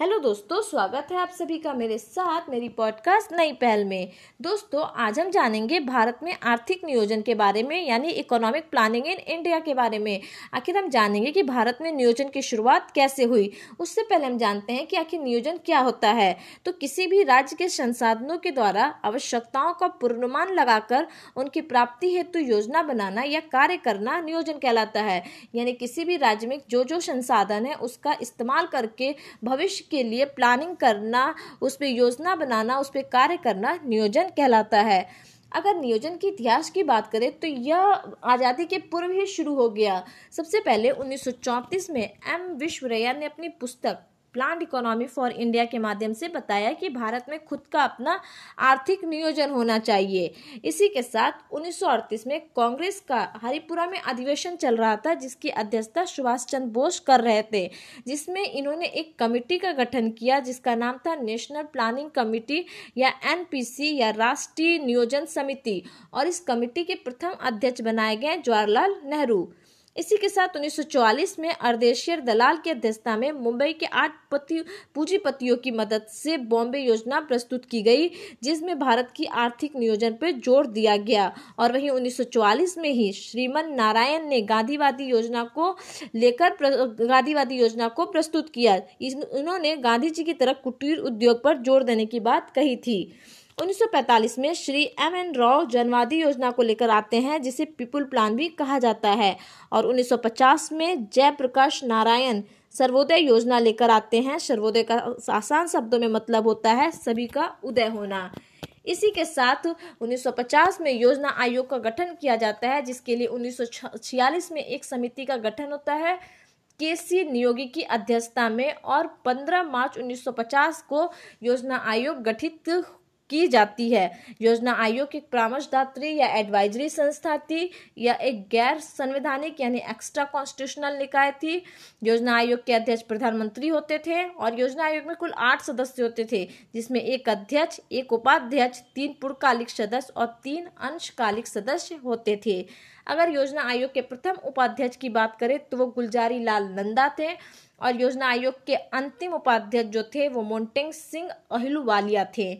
Hello दोस्तों, स्वागत है आप सभी का मेरे साथ मेरी पॉडकास्ट नई पहल में। दोस्तों, आज हम जानेंगे भारत में आर्थिक नियोजन के बारे में, यानी इकोनॉमिक प्लानिंग इन इंडिया के बारे में। आखिर हम जानेंगे कि भारत में नियोजन की शुरुआत कैसे हुई। उससे पहले हम जानते हैं कि आखिर नियोजन क्या होता है। तो किसी भी राज्य के संसाधनों के द्वारा आवश्यकताओं का पूर्णमान लगाकर उनकी प्राप्ति हेतु योजना बनाना या कार्य करना नियोजन कहलाता है। यानी किसी भी राज्य में जो जो संसाधन है, उसका इस्तेमाल करके भविष्य के लिए प्लानिंग करना उस पर योजना बनाना उस पर कार्य करना नियोजन कहलाता है। अगर नियोजन के इतिहास की बात करें तो यह आज़ादी के पूर्व ही शुरू हो गया। सबसे पहले 1934 में एम विश्वरैया ने अपनी पुस्तक प्लान इकोनॉमी फॉर इंडिया के माध्यम से बताया कि भारत में खुद का अपना आर्थिक नियोजन होना चाहिए। इसी के साथ 1938 में कांग्रेस का हरिपुरा में अधिवेशन चल रहा था, जिसकी अध्यक्षता सुभाष चंद्र बोस कर रहे थे, जिसमें इन्होंने एक कमेटी का गठन किया, जिसका नाम था नेशनल प्लानिंग कमेटी या एनपीसी या राष्ट्रीय नियोजन समिति, और इस कमेटी के प्रथम अध्यक्ष बनाए गए जवाहरलाल नेहरू। इसी के साथ 1944 में अर्देशियर दलाल की अध्यक्षता में मुंबई के आठ पति पूंजीपतियों की मदद से बॉम्बे योजना प्रस्तुत की गई, जिसमें भारत की आर्थिक नियोजन पर ज़ोर दिया गया। और वहीं 1944 में ही श्रीमन नारायण ने गांधीवादी योजना को लेकर गांधीवादी योजना को प्रस्तुत किया। इन्होंने गांधी जी की तरफ़ कुटीर उद्योग पर ज़ोर देने की बात कही थी। 1945 में श्री एम एन राव जनवादी योजना को लेकर आते हैं, जिसे पीपुल प्लान भी कहा जाता है। और 1950 में जयप्रकाश नारायण सर्वोदय योजना लेकर आते हैं। सर्वोदय का आसान शब्दों में मतलब होता है, सभी का उदय होना। इसी के साथ 1950 में योजना आयोग का गठन किया जाता है, जिसके लिए 1946 में एक समिति का गठन होता है के सी नियोगी की अध्यक्षता में। और 15 मार्च 1950 को योजना आयोग गठित की जाती है। योजना आयोग एक परामर्शदात्री या एडवाइजरी संस्था थी या एक गैर संवैधानिक यानी एक्स्ट्रा कॉन्स्टिट्यूशनल निकाय थी। योजना आयोग के अध्यक्ष प्रधानमंत्री होते थे और योजना आयोग में कुल आठ सदस्य होते थे, जिसमें एक अध्यक्ष, एक उपाध्यक्ष, तीन पूर्वकालिक सदस्य और तीन अंशकालिक सदस्य होते थे। अगर योजना आयोग के प्रथम उपाध्यक्ष की बात करें तो वो गुलजारी लाल नंदा थे। और योजना आयोग के अंतिम उपाध्यक्ष जो थे वो मोन्टेंग सिंह अहिलुवालिया थे।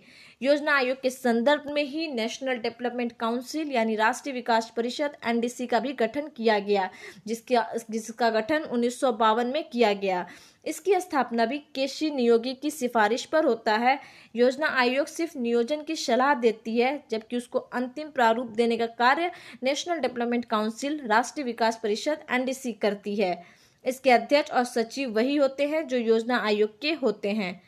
योजना आयोग के संदर्भ में ही नेशनल डेवलपमेंट काउंसिल यानी राष्ट्रीय विकास परिषद एनडीसी का भी गठन किया गया, जिसका जिसका गठन उन्नीस सौ बावन में किया गया। इसकी स्थापना भी केशी नियोगी की सिफारिश पर होता है। योजना आयोग सिर्फ़ नियोजन की सलाह देती है, जबकि उसको अंतिम प्रारूप देने का कार्य नेशनल डेवलपमेंट काउंसिल, राष्ट्रीय विकास परिषद एनडीसी करती है। इसके अध्यक्ष और सचिव वही होते हैं जो योजना आयोग के होते हैं।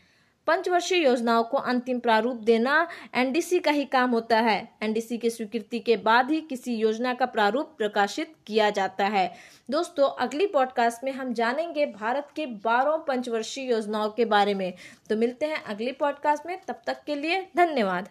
पंचवर्षीय योजनाओं को अंतिम प्रारूप देना एनडीसी का ही काम होता है। एनडीसी की स्वीकृति के बाद ही किसी योजना का प्रारूप प्रकाशित किया जाता है। दोस्तों, अगली पॉडकास्ट में हम जानेंगे भारत के बारह पंचवर्षीय योजनाओं के बारे में। तो मिलते हैं अगली पॉडकास्ट में। तब तक के लिए धन्यवाद।